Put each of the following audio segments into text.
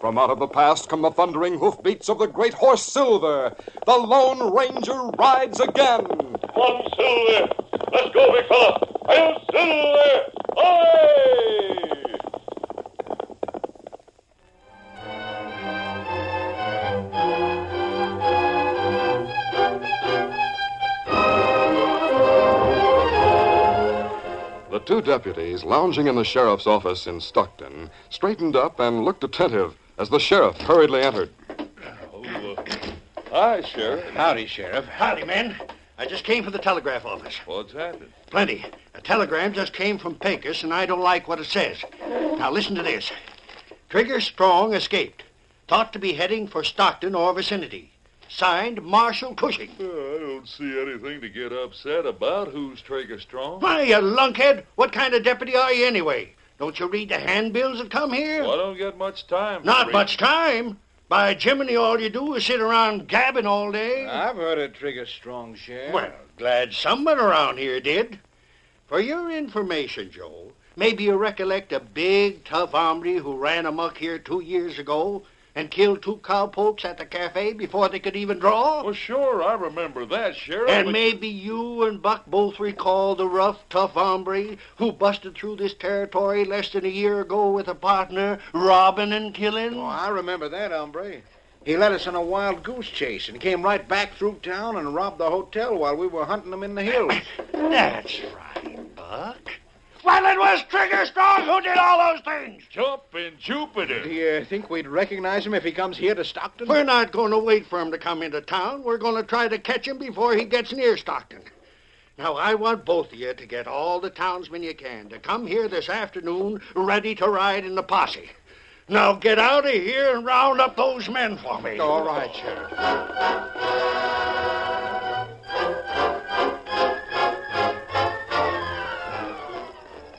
From out of the past come the thundering hoofbeats of the great horse Silver. The Lone Ranger rides again. Come on, Silver. Let's go, big fella. Hail, Silver! Away! The two deputies, lounging in the sheriff's office in Stockton, straightened up and looked attentive as the sheriff hurriedly entered. Hi, Sheriff. Howdy, Sheriff. Howdy, men. I just came from the telegraph office. What's happened? Plenty. A telegram just came from Pecos, and I don't like what it says. Now, listen to this. Trigger Strong escaped. Thought to be heading for Stockton or vicinity. Signed, Marshal Cushing. Uh, I don't see anything to get upset about. Who's Trigger Strong? Why, you lunkhead, what kind of deputy are you anyway? Don't you read the handbills that come here? Well, I don't get much time. Not read. much time. By Jiminy, all you do is sit around gabbing all day. I've heard of Trigger Strong, Sheriff. Well, glad someone around here did. For your information, Joe, maybe you recollect a big, tough hombre who ran amuck here two years ago and killed two cowpokes at the cafe before they could even draw? Well, sure, I remember that, Sheriff. And but- maybe you and Buck both recall the rough, tough hombre who busted through this territory less than a year ago with a partner, robbing and killing? Oh, I remember that, hombre. He led us on a wild goose chase and came right back through town and robbed the hotel while we were hunting him in the hills. That's right, Buck. Well, it was Trigger Strong who did all those things. Jumping Jupiter. Do you think we'd recognize him if he comes here to Stockton? We're not going to wait for him to come into town. We're going to try to catch him before he gets near Stockton. Now, I want both of you to get all the townsmen you can to come here this afternoon ready to ride in the posse. Now, get out of here and round up those men for me. All right, Sheriff.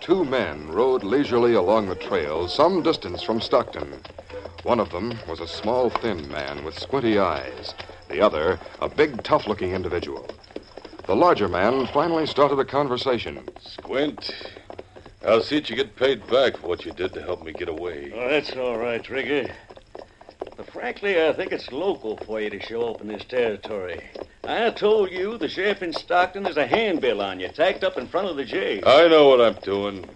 Two men rode leisurely along the trail some distance from Stockton. One of them was a small, thin man with squinty eyes. The other, a big, tough looking individual. The larger man finally started a conversation. Squint, I'll see that you get paid back for what you did to help me get away. Oh, that's all right, Trigger. But frankly, I think it's local for you to show up in this territory. I told you the sheriff in Stockton has a handbill on you, tacked up in front of the jail. I know what I'm doing.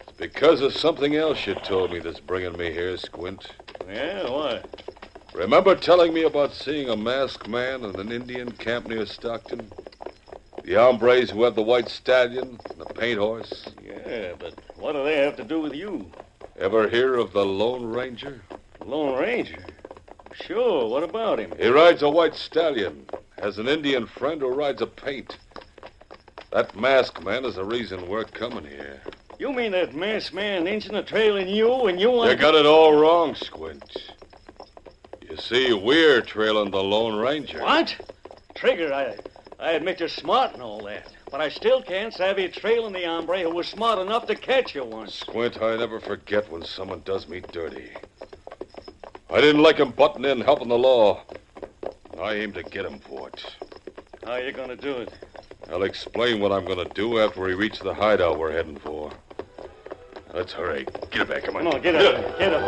It's because of something else you told me that's bringing me here, Squint. Yeah, what? Remember telling me about seeing a masked man in an Indian camp near Stockton? The hombres who had the white stallion and the paint horse? Yeah, but what do they have to do with you? Ever hear of the Lone Ranger? Lone Ranger? Sure, what about him? He rides a white stallion, has an Indian friend who rides a paint. That masked man is the reason we're coming here. You mean that masked man inching the trail in you and you want You got it all wrong, Squint. You see, we're trailing the Lone Ranger. What? Trigger, I I admit you're smart and all that. But I still can't savvy trailing the hombre who was smart enough to catch you once. Squint, I never forget when someone does me dirty. I didn't like him butting in, helping the law. I aim to get him for it. How are you gonna do it? I'll explain what I'm going to do after we reach the hideout we're heading for. Let's hurry. Get back, come on. Come on, get up. Get up.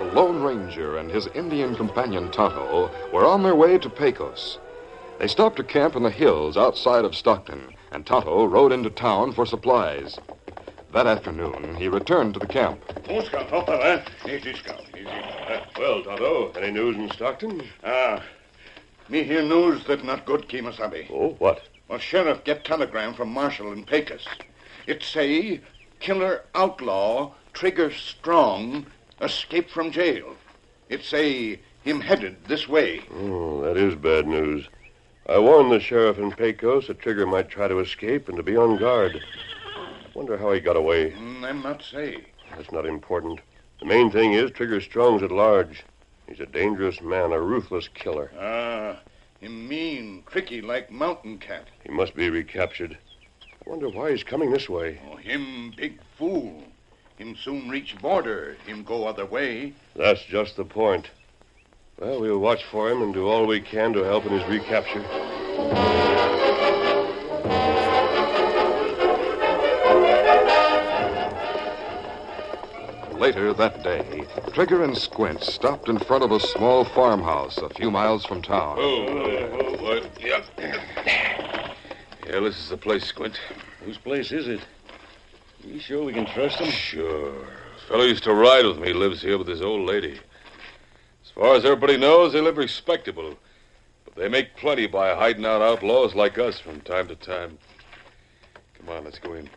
The Lone Ranger and his Indian companion Tonto were on their way to Pecos. They stopped to camp in the hills outside of Stockton, and Tonto rode into town for supplies. That afternoon, he returned to the camp. Oh, Scout, oh, fella. Easy, Scout, easy. Uh, well, Tonto, any news in Stockton? Ah, me hear news that not good, Kemosabe. Oh, what? Well, sheriff get telegram from Marshal in Pecos. It say killer outlaw Trigger Strong escaped from jail. It say him headed this way. Oh, that is bad news. I warned the sheriff in Pecos that Trigger might try to escape and to be on guard. Wonder how he got away. Mm, them not say. That's not important. The main thing is Trigger Strong's at large. He's a dangerous man, a ruthless killer. Ah, him mean, tricky like mountain cat. He must be recaptured. I wonder why he's coming this way. Oh, him big fool. Him soon reach border. Him go other way. That's just the point. Well, we'll watch for him and do all we can to help in his recapture. Later that day, Trigger and Squint stopped in front of a small farmhouse a few miles from town. Oh, what? Yep. Yeah, this is the place, Squint. Whose place is it? You sure we can trust him? Sure. Fellow used to ride with me, lives here with his old lady. As far as everybody knows, they live respectable. But they make plenty by hiding out outlaws like us from time to time. Come on, let's go in.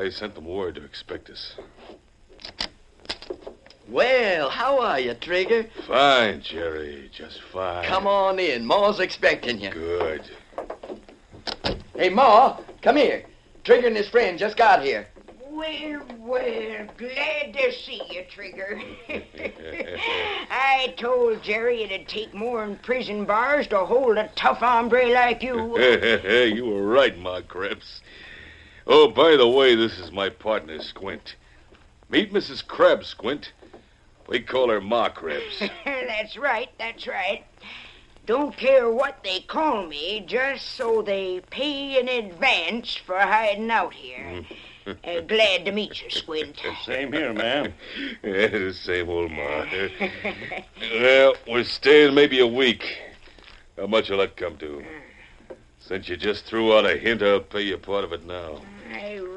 I sent them word to expect us. Well, how are you, Trigger? Fine, Jerry. Just fine. Come on in. Ma's expecting you. Good. Hey, Ma, come here. Trigger and his friend just got here. Well, well, glad to see you, Trigger. I told Jerry it'd take more than prison bars to hold a tough hombre like you. you were right, Ma Krebs. Oh, by the way, this is my partner, Squint. Meet Mrs. Krebs, Squint. We call her Ma Krebs. that's right, that's right. Don't care what they call me, just so they pay in advance for hiding out here. Uh, glad to meet you, Squint. Same here, ma'am. yeah, the same old Ma. well, we're staying maybe a week. How much will that come to? Since you just threw out a hint, I'll pay you part of it now.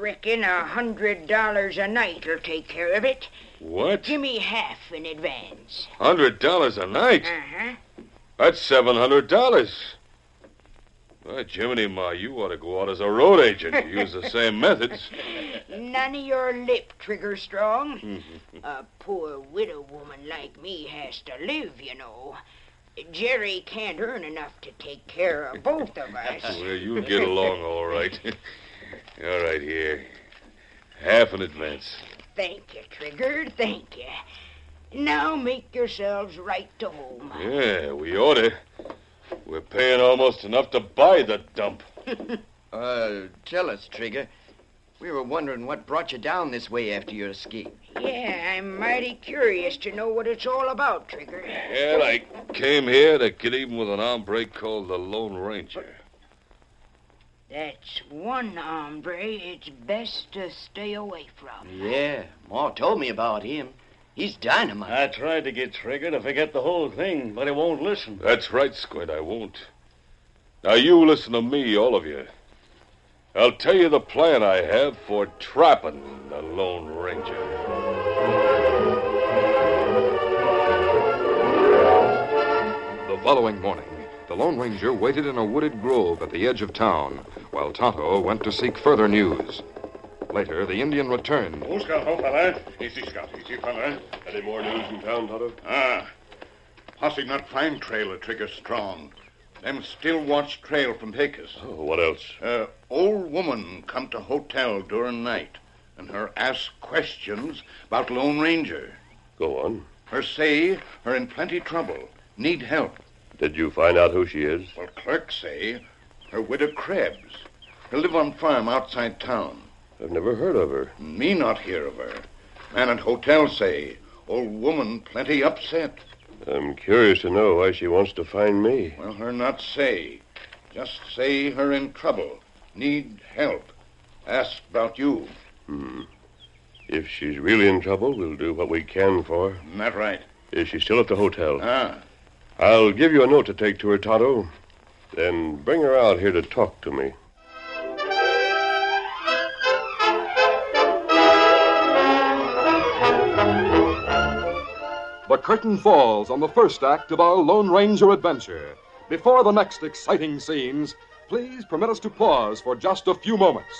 Reckon a hundred dollars a night'll take care of it. What? Give me half in advance. Hundred dollars a night? Uh-huh. That's seven hundred dollars. Why, Jiminy Ma, you ought to go out as a road agent. Use the same methods. None of your lip, Trigger Strong. a poor widow woman like me has to live, you know. Jerry can't earn enough to take care of both of us. well, you'll get along all right. all right, here. Half in advance. Thank you, Trigger. Thank you. Now make yourselves right to home. Yeah, we ought to. We're paying almost enough to buy the dump. Uh, tell us, Trigger. We were wondering what brought you down this way after your escape. Yeah, I'm mighty curious to know what it's all about, Trigger. And I came here to get even with an hombre called the Lone Ranger. That's one hombre it's best to stay away from. Yeah, Ma told me about him. He's dynamite. I tried to get Trigger to forget the whole thing, but he won't listen. That's right, Squint, I won't. Now, you listen to me, all of you. I'll tell you the plan I have for trapping the Lone Ranger. The following morning, the Lone Ranger waited in a wooded grove at the edge of town, while Tonto went to seek further news. Later, the Indian returned. Who's got hope, fella? Easy, Scout. Easy, fella. Any more news in town, Tonto? Ah. Posse not find trail of Trigger Strong. Them still watch trail from Pecos. Oh, what else? Uh, old woman come to hotel during night, and her ask questions about Lone Ranger. Go on. Her say her in plenty trouble, need help. Did you find out who she is? Well, clerk say her widow Krebs. Her live on farm outside town. I've never heard of her. Me not hear of her. Man at hotel say old woman plenty upset. I'm curious to know why she wants to find me. Well, her not say. Just say her in trouble. Need help. Ask about you. Hmm. If she's really in trouble, we'll do what we can for her. Isn't that right? Is she still at the hotel? Ah. I'll give you a note to take to her, Tonto. Then bring her out here to talk to me. The curtain falls on the first act of our Lone Ranger adventure. Before the next exciting scenes, please permit us to pause for just a few moments.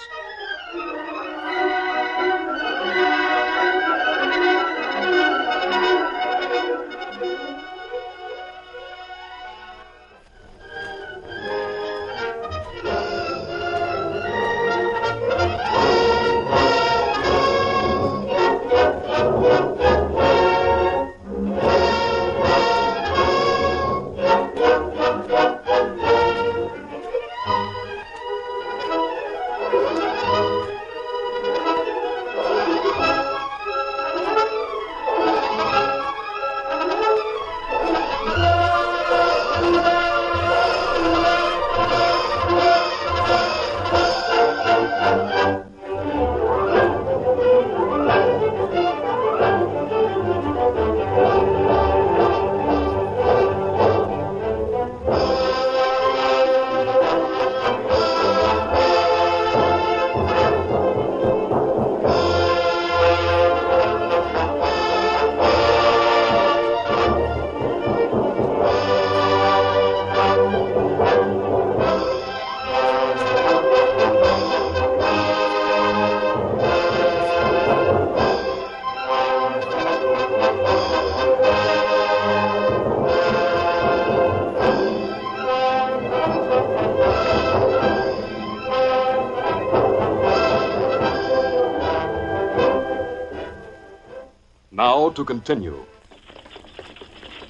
Now to continue.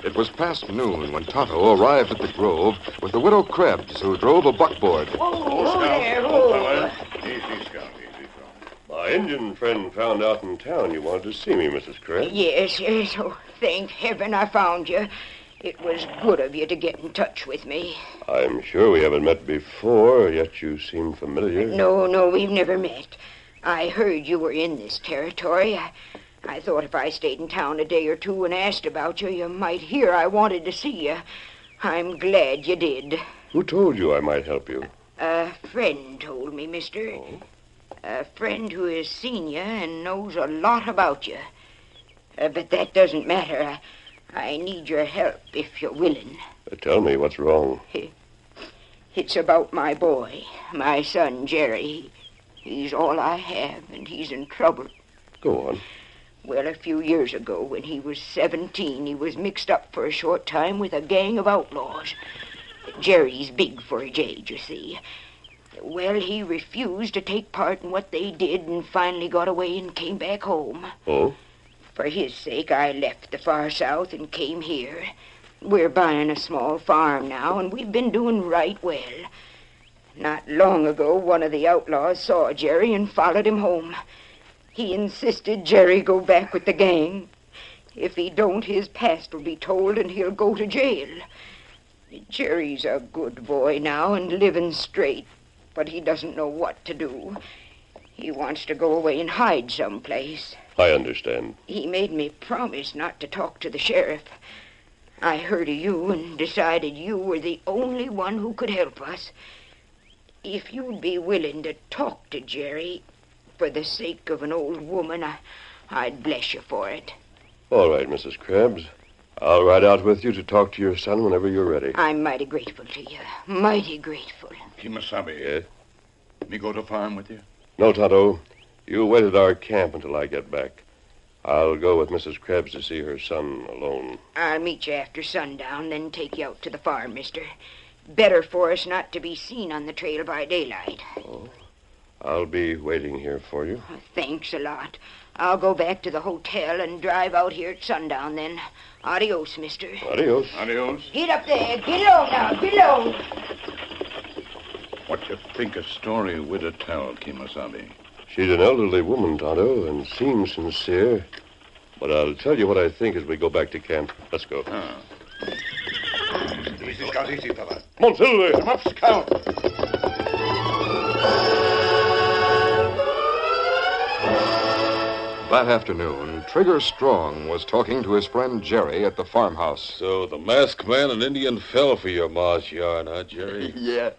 It was past noon when Tonto arrived at the grove with the widow Krebs, who drove a buckboard. Oh, oh, oh there, oh. Easy, Scout. Easy, My Indian friend found out in town you wanted to see me, Mrs. Krebs. Yes, yes. Oh, thank heaven I found you. It was good of you to get in touch with me. I'm sure we haven't met before, yet you seem familiar. No, no, we've never met. I heard you were in this territory. I, I thought if I stayed in town a day or two and asked about you, you might hear I wanted to see you. I'm glad you did. Who told you I might help you? A friend told me, mister. A friend who has seen you and knows a lot about you. Uh, but that doesn't matter. I, I need your help if you're willing. Uh, tell me what's wrong. It's about my boy, my son, Jerry. He's all I have, and he's in trouble. Go on. Well, a few years ago, when he was 17, he was mixed up for a short time with a gang of outlaws. Jerry's big for his age, you see. Well, he refused to take part in what they did and finally got away and came back home. Oh? For his sake, I left the far south and came here. We're buying a small farm now, and we've been doing right well. Not long ago, one of the outlaws saw Jerry and followed him home. He insisted Jerry go back with the gang. If he don't, his past will be told and he'll go to jail. Jerry's a good boy now and living straight, but he doesn't know what to do. He wants to go away and hide someplace. I understand. He made me promise not to talk to the sheriff. I heard of you and decided you were the only one who could help us. If you'd be willing to talk to Jerry, for the sake of an old woman, I, I'd bless you for it. All right, Mrs. Krebs. I'll ride out with you to talk to your son whenever you're ready. I'm mighty grateful to you. Mighty grateful. Kemosabe. Yes? Me go to farm with you? No, Tonto. You wait at our camp until I get back. I'll go with Mrs. Krebs to see her son alone. I'll meet you after sundown, then take you out to the farm, mister. Better for us not to be seen on the trail by daylight. Oh, I'll be waiting here for you. Thanks a lot. I'll go back to the hotel and drive out here at sundown then. Adios, mister. Adios. Adios. Get up there. Get low now. Get low. What you think a story widow tell, Kemosabe? She's an elderly woman, Tonto, and seems sincere. But I'll tell you what I think as we go back to camp. Let's go. Ah. Easy, Scout, easy, fella. Come on, Come up, Scout. That afternoon, Trigger Strong was talking to his friend Jerry at the farmhouse. So the masked man and Indian fell for your ma's yarn, huh, Jerry? yeah.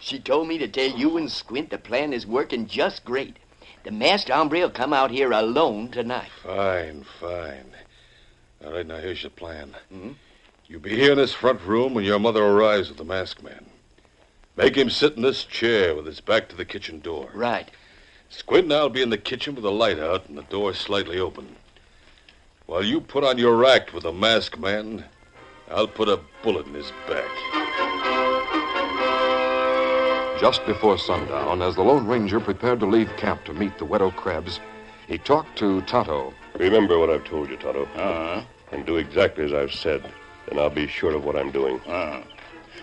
She told me to tell you and Squint the plan is working just great. The masked hombre will come out here alone tonight. Fine, fine. All right, now here's your plan. Mhm. You be here in this front room when your mother arrives with the masked man. Make him sit in this chair with his back to the kitchen door. Right. Squint and I'll be in the kitchen with the light out and the door slightly open. While you put on your act with the masked man, I'll put a bullet in his back. Just before sundown, as the Lone Ranger prepared to leave camp to meet the widow Krebs, he talked to Tonto. Remember what I've told you, Tonto. Ah, And do exactly as I've said. And I'll be sure of what I'm doing. ah.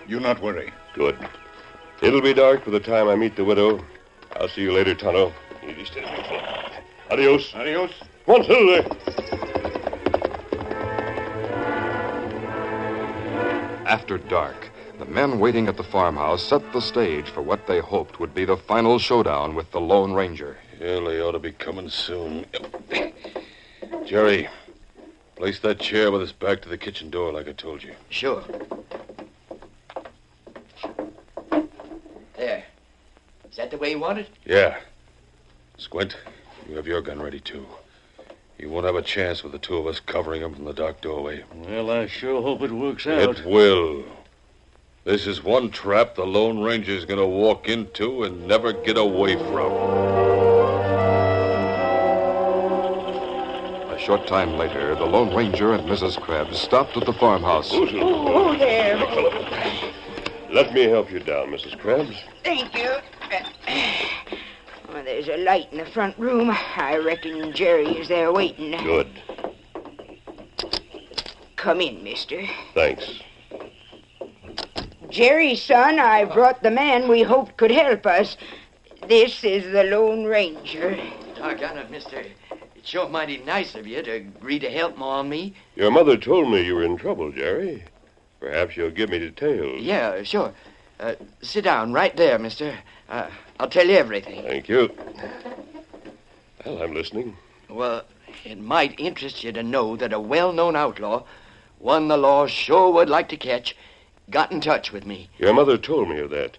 You not worry. Good. It'll be dark by the time I meet the widow. I'll see you later, Tonto. Easy, steady, big fella. Adios. Adios. Come on, Silver. After dark, the men waiting at the farmhouse set the stage for what they hoped would be the final showdown with the Lone Ranger. Yeah, they ought to be coming soon. Jerry, place that chair with its back to the kitchen door like I told you. Sure. There. Is that the way you want it? Yeah. Squint, you have your gun ready, too. You won't have a chance with the two of us covering him from the dark doorway. Well, I sure hope it works out. It will. This is one trap the Lone Ranger's going to walk into and never get away from. A short time later, the Lone Ranger and Mrs. Krebs stopped at the farmhouse. Oh, Silver. Oh, there. Let me help you down, Mrs. Krebs. Thank you. Well, there's a light in the front room. I reckon Jerry is there waiting. Good. Come in, mister. Thanks. Jerry, son, I brought the man we hoped could help us. This is the Lone Ranger. Doggone it, mister. It's sure mighty nice of you to agree to help Ma and me. Your mother told me you were in trouble, Jerry. Perhaps you'll give me details. Yeah, sure. Uh, sit down right there, mister. Uh, I'll tell you everything. Thank you. Well, I'm listening. Well, it might interest you to know that a well-known outlaw, one the law sure would like to catch, got in touch with me. Your mother told me of that.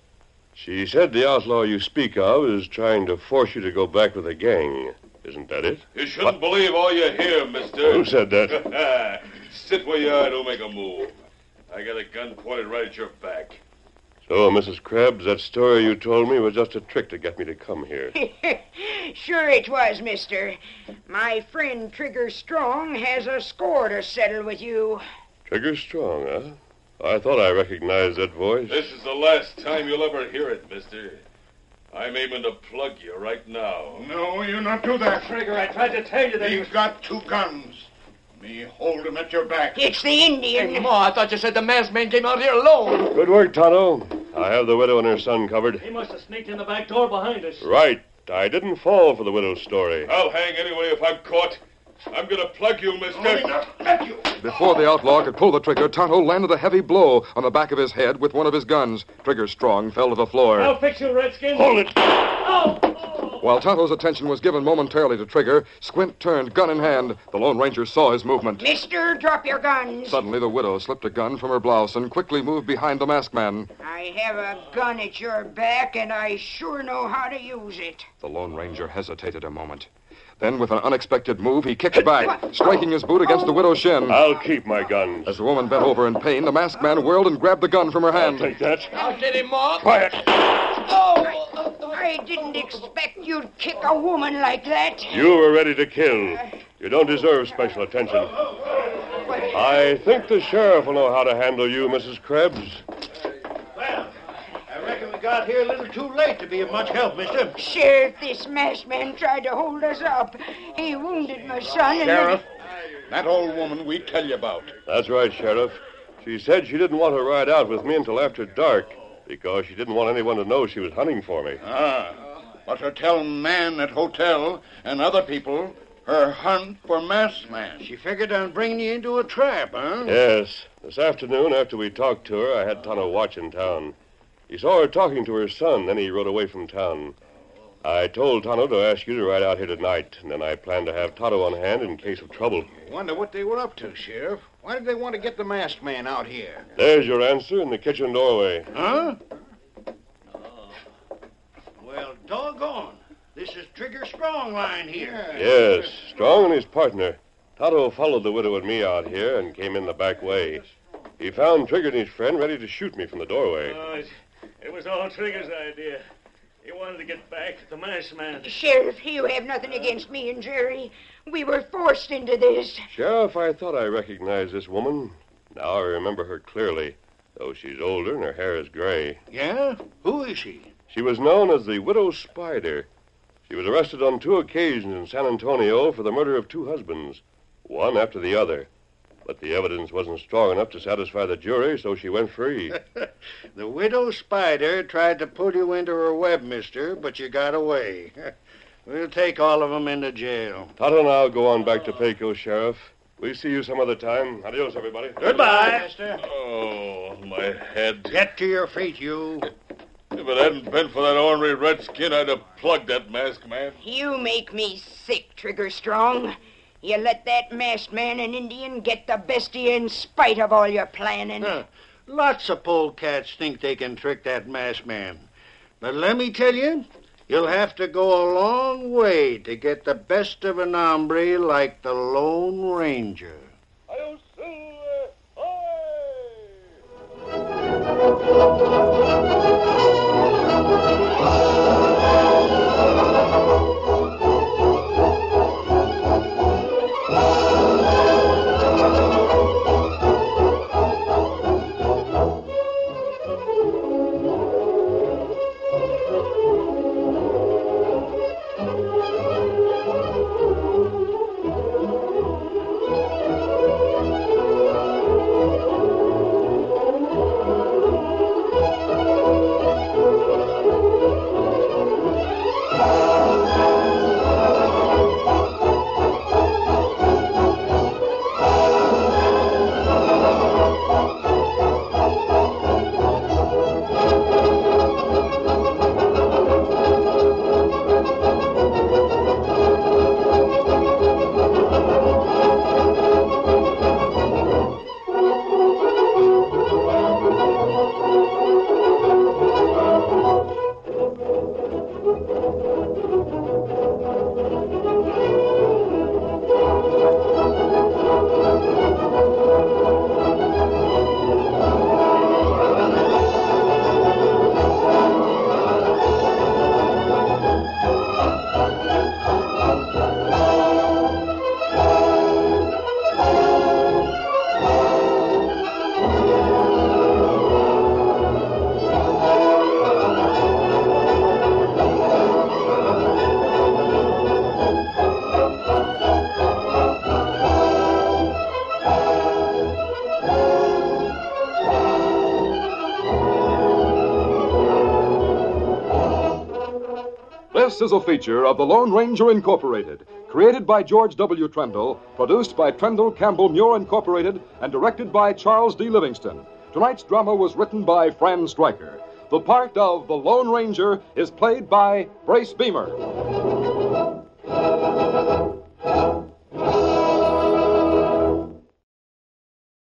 She said the outlaw you speak of is trying to force you to go back with the gang. Isn't that it? You shouldn't believe all you hear, mister. Who said that? Sit where you are. And don't make a move. I got a gun pointed right at your back. Oh, so, Mrs. Krebs, that story you told me was just a trick to get me to come here. sure it was, mister. My friend Trigger Strong has a score to settle with you. Trigger Strong, huh? I thought I recognized that voice. This is the last time you'll ever hear it, mister. I'm aiming to plug you right now. No, you not do that. Trigger, I tried to tell you that You've got two guns. Me hold 'em at your back. It's the Indian. Hey, Ma, I thought you said the masked man came out here alone. Good work, Tonto. I have the widow and her son covered. He must have sneaked in the back door behind us. Right. I didn't fall for the widow's story. I'll hang anyway if I'm caught. I'm going to plug you, mister. Before the outlaw could pull the trigger, Tonto landed a heavy blow on the back of his head with one of his guns. Trigger Strong fell to the floor. I'll fix you, Redskin. Hold it. Oh. While Tonto's attention was given momentarily to Trigger, Squint turned, gun in hand. The Lone Ranger saw his movement. Mister, drop your guns. Suddenly, the widow slipped a gun from her blouse and quickly moved behind the masked man. I have a gun at your back, and I sure know how to use it. The Lone Ranger hesitated a moment. Then, with an unexpected move, he kicked back, striking his boot against the oh. widow's shin. I'll keep my guns. As the woman bent over in pain, the masked man whirled and grabbed the gun from her hand. Take that. I'll get him, Mark. Quiet. Oh, I didn't expect you'd kick a woman like that. You were ready to kill. You don't deserve special attention. I think the sheriff will know how to handle you, Mrs. Krebs. Got here a little too late to be of much help, mister. Sheriff, this masked man tried to hold us up. He wounded my son and... Sheriff, that old woman we tell you about. That's right, Sheriff. She said she didn't want to ride out with me until after dark because she didn't want anyone to know she was hunting for me. Ah, but her tell man at hotel and other people her hunt for masked man. She figured on bringing you into a trap, huh? Yes. This afternoon, after we talked to her, I had Tonto watch in town. He saw her talking to her son, then he rode away from town. I told Tonto to ask you to ride out here tonight, and then I planned to have Tonto on hand in case of trouble. Wonder what they were up to, Sheriff. Why did they want to get the masked man out here? There's your answer in the kitchen doorway. Huh? Oh. Well, doggone. This is Trigger Strong line here. Yes, Strong and his partner. Tonto followed the widow and me out here and came in the back way. He found Trigger and his friend ready to shoot me from the doorway. Oh, it, it was all Trigger's idea. He wanted to get back at the masked man. Sheriff, you have nothing against me and Jerry. We were forced into this. Sheriff, I thought I recognized this woman. Now I remember her clearly, though she's older and her hair is gray. Yeah? Who is she? She was known as the Widow Spider. She was arrested on two occasions in San Antonio for the murder of two husbands, one after the other. But the evidence wasn't strong enough to satisfy the jury, so she went free. The widow spider tried to pull you into her web, mister, but you got away. we'll take all of 'em into jail. Tonto and I'll go on back to Pecos, Sheriff. We'll see you some other time. Adios, everybody. Goodbye, mister. Oh, my head. Get to your feet, you. If it hadn't been for that ornery redskin, I'd have plugged that masked man. You make me sick, Trigger Strong. You let that masked man and Indian get the best of you in spite of all your planning. Lots of polecats think they can trick that masked man. But let me tell you, you'll have to go a long way to get the best of an hombre like the Lone Ranger. This is a feature of the Lone Ranger Incorporated, created by George W. Trendle, produced by Trendle Campbell Muir Incorporated, and directed by Charles D. Livingstone. Tonight's drama was written by Fran Striker. The part of the Lone Ranger is played by Brace Beemer.